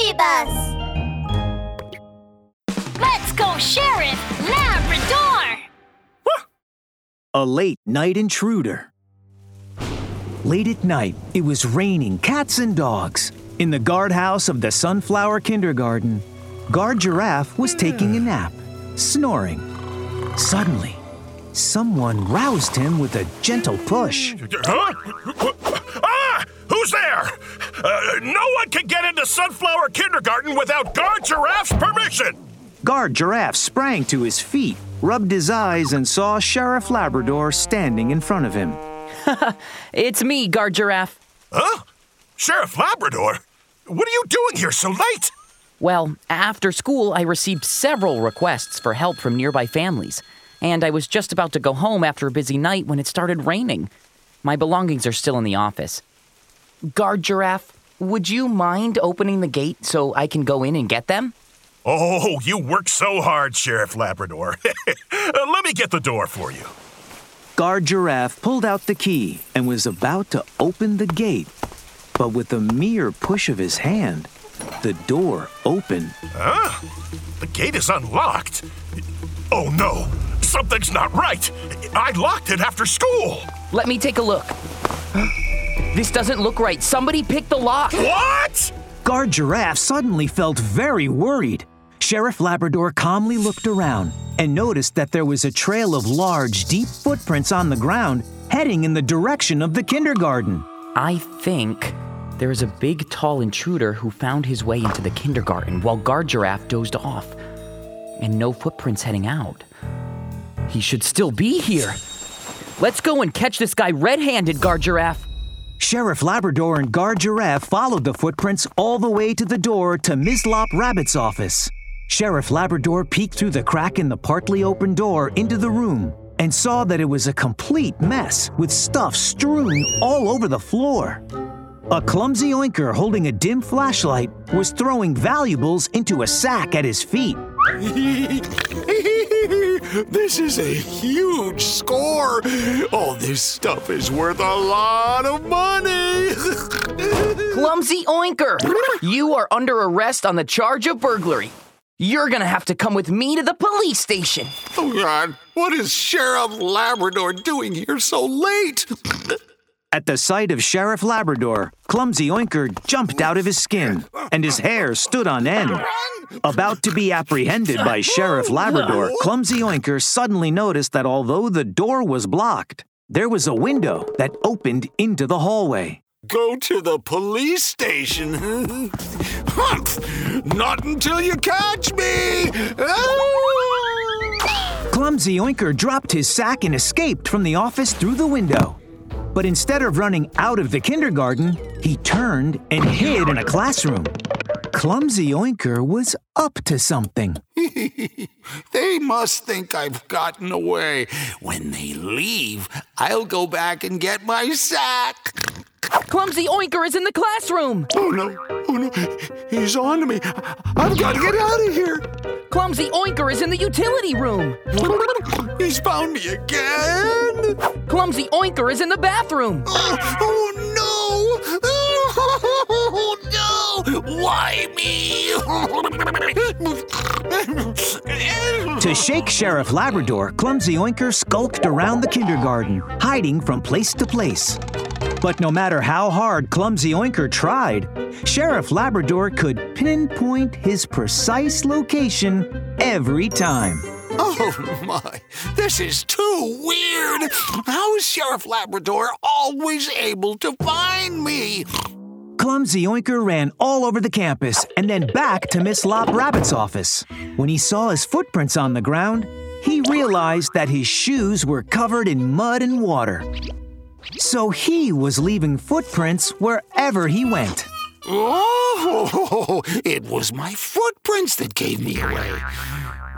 BabyBus! Let's go, Sheriff Labrador! A late night intruder. Late at night, it was raining cats and dogs. In the guardhouse of the Sunflower Kindergarten, Guard Giraffe was taking a nap, snoring. Suddenly, someone roused him with a gentle push. Huh? Who's there? Uh, no one can get into Sunflower Kindergarten without Guard Giraffe's permission! Guard Giraffe sprang to his feet, rubbed his eyes, and saw Sheriff Labrador standing in front of him. It's me, Guard Giraffe. Huh? Sheriff Labrador? What are you doing here so late? Well, after school, I received several requests for help from nearby families, and I was just about to go home after a busy night when it started raining. My belongings are still in the office. Guard Giraffe, would you mind opening the gate so I can go in and get them? Oh, you work so hard, Sheriff Labrador. Uh, Let me get the door for you. Guard Giraffe pulled out the key and was about to open the gate. But with a mere push of his hand, the door opened. Huh? The gate is unlocked. Oh no, something's not right. I locked it after school. Let me take a look. This doesn't look right. Somebody picked the lock. What? Guard Giraffe suddenly felt very worried. Sheriff Labrador calmly looked around and noticed that there was a trail of large, deep footprints on the ground heading in the direction of the kindergarten. I think there is a big, tall intruder who found his way into the kindergarten while Guard Giraffe dozed off, and no footprints heading out. He should still be here. Let's go and catch this guy red handed, Guard Giraffe. Sheriff Labrador and Guard Giraffe followed the footprints all the way to the door to Ms. Mislop Rabbit's office. Sheriff Labrador peeked through the crack in the partly open door into the room and saw that it was a complete mess with stuff strewn all over the floor. A clumsy oinker holding a dim flashlight was throwing valuables into a sack at his feet. this is a huge score. All this stuff is worth a lot of money. Clumsy Oinker! You are under arrest on the charge of burglary. You're gonna have to come with me to the police station. oh, God. What is Sheriff Labrador doing here so late? At the sight of Sheriff Labrador, Clumsy Oinker jumped out of his skin, and his hair stood on end. About to be apprehended by Sheriff Labrador, Clumsy Oinker suddenly noticed that although the door was blocked, there was a window that opened into the hallway. Go to the police station. Humph! Not until you catch me. Clumsy Oinker dropped his sack and escaped from the office through the window. But instead of running out of the kindergarten, he turned and hid in a classroom. Clumsy Oinker was up to something. they must think I've gotten away. When they leave, I'll go back and get my sack. Clumsy Oinker is in the classroom! Oh no, oh no, he's on to me. I've got to get out of here. Clumsy Oinker is in the utility room! He's found me again. Clumsy Oinker is in the bathroom! Uh, oh, oh Why me? To shake Sheriff Labrador, Clumsy Oinker skulked around the kindergarten, hiding from place to place. But no matter how hard Clumsy Oinker tried, Sheriff Labrador could pinpoint his precise location every time. Oh my, this is too weird. How is Sheriff Labrador always able to find me? Clumsy Oinker ran all over the campus and then back to Miss Lop Rabbit's office. When he saw his footprints on the ground, he realized that his shoes were covered in mud and water. So he was leaving footprints wherever he went. Oh, it was my footprints that gave me away.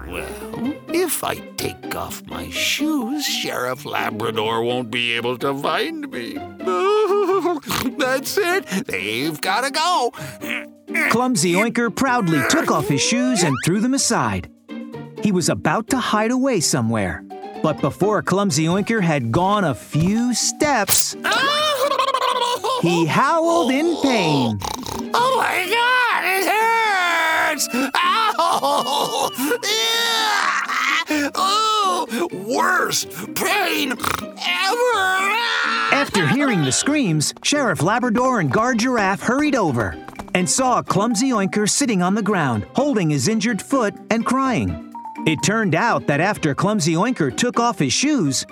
Well, if I take off my shoes, Sheriff Labrador won't be able to find me. That's it. They've got to go. Clumsy Oinker proudly took off his shoes and threw them aside. He was about to hide away somewhere. But before Clumsy Oinker had gone a few steps, he howled in pain. Oh my God, it hurts! oh, worst pain ever! After hearing the screams, Sheriff Labrador and Guard Giraffe hurried over and saw a clumsy oinker sitting on the ground, holding his injured foot and crying. It turned out that after Clumsy Oinker took off his shoes,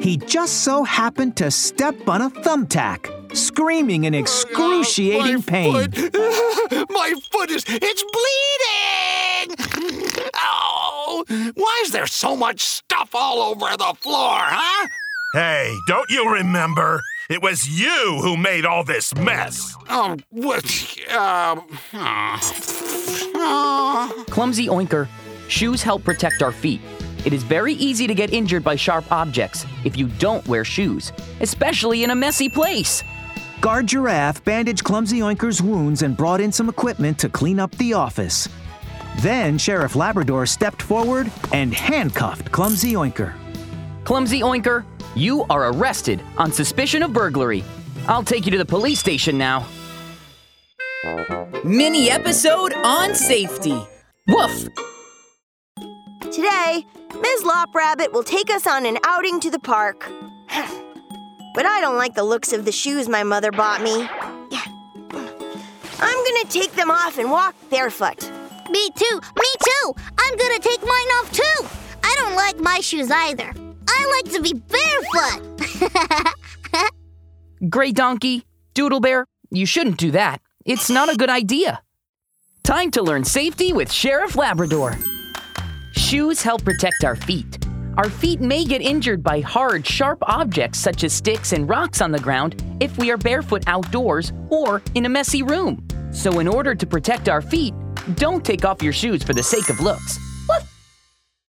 he just so happened to step on a thumbtack, screaming in oh, excruciating my pain. Foot. my foot is it's bleeding! Why is there so much stuff all over the floor, huh? Hey, don't you remember? It was you who made all this mess. Oh, what? Um. Uh, Clumsy Oinker, shoes help protect our feet. It is very easy to get injured by sharp objects if you don't wear shoes, especially in a messy place. Guard Giraffe bandaged Clumsy Oinker's wounds and brought in some equipment to clean up the office. Then Sheriff Labrador stepped forward and handcuffed Clumsy Oinker. Clumsy Oinker, you are arrested on suspicion of burglary. I'll take you to the police station now. Mini episode on safety. Woof! Today, Ms. Lop Rabbit will take us on an outing to the park. but I don't like the looks of the shoes my mother bought me. I'm gonna take them off and walk barefoot. Me too, me too. I'm gonna take mine off too. I don't like my shoes either. I like to be barefoot. Gray Donkey, Doodle Bear, you shouldn't do that. It's not a good idea. Time to learn safety with Sheriff Labrador. Shoes help protect our feet. Our feet may get injured by hard, sharp objects such as sticks and rocks on the ground if we are barefoot outdoors or in a messy room. So, in order to protect our feet, don't take off your shoes for the sake of looks.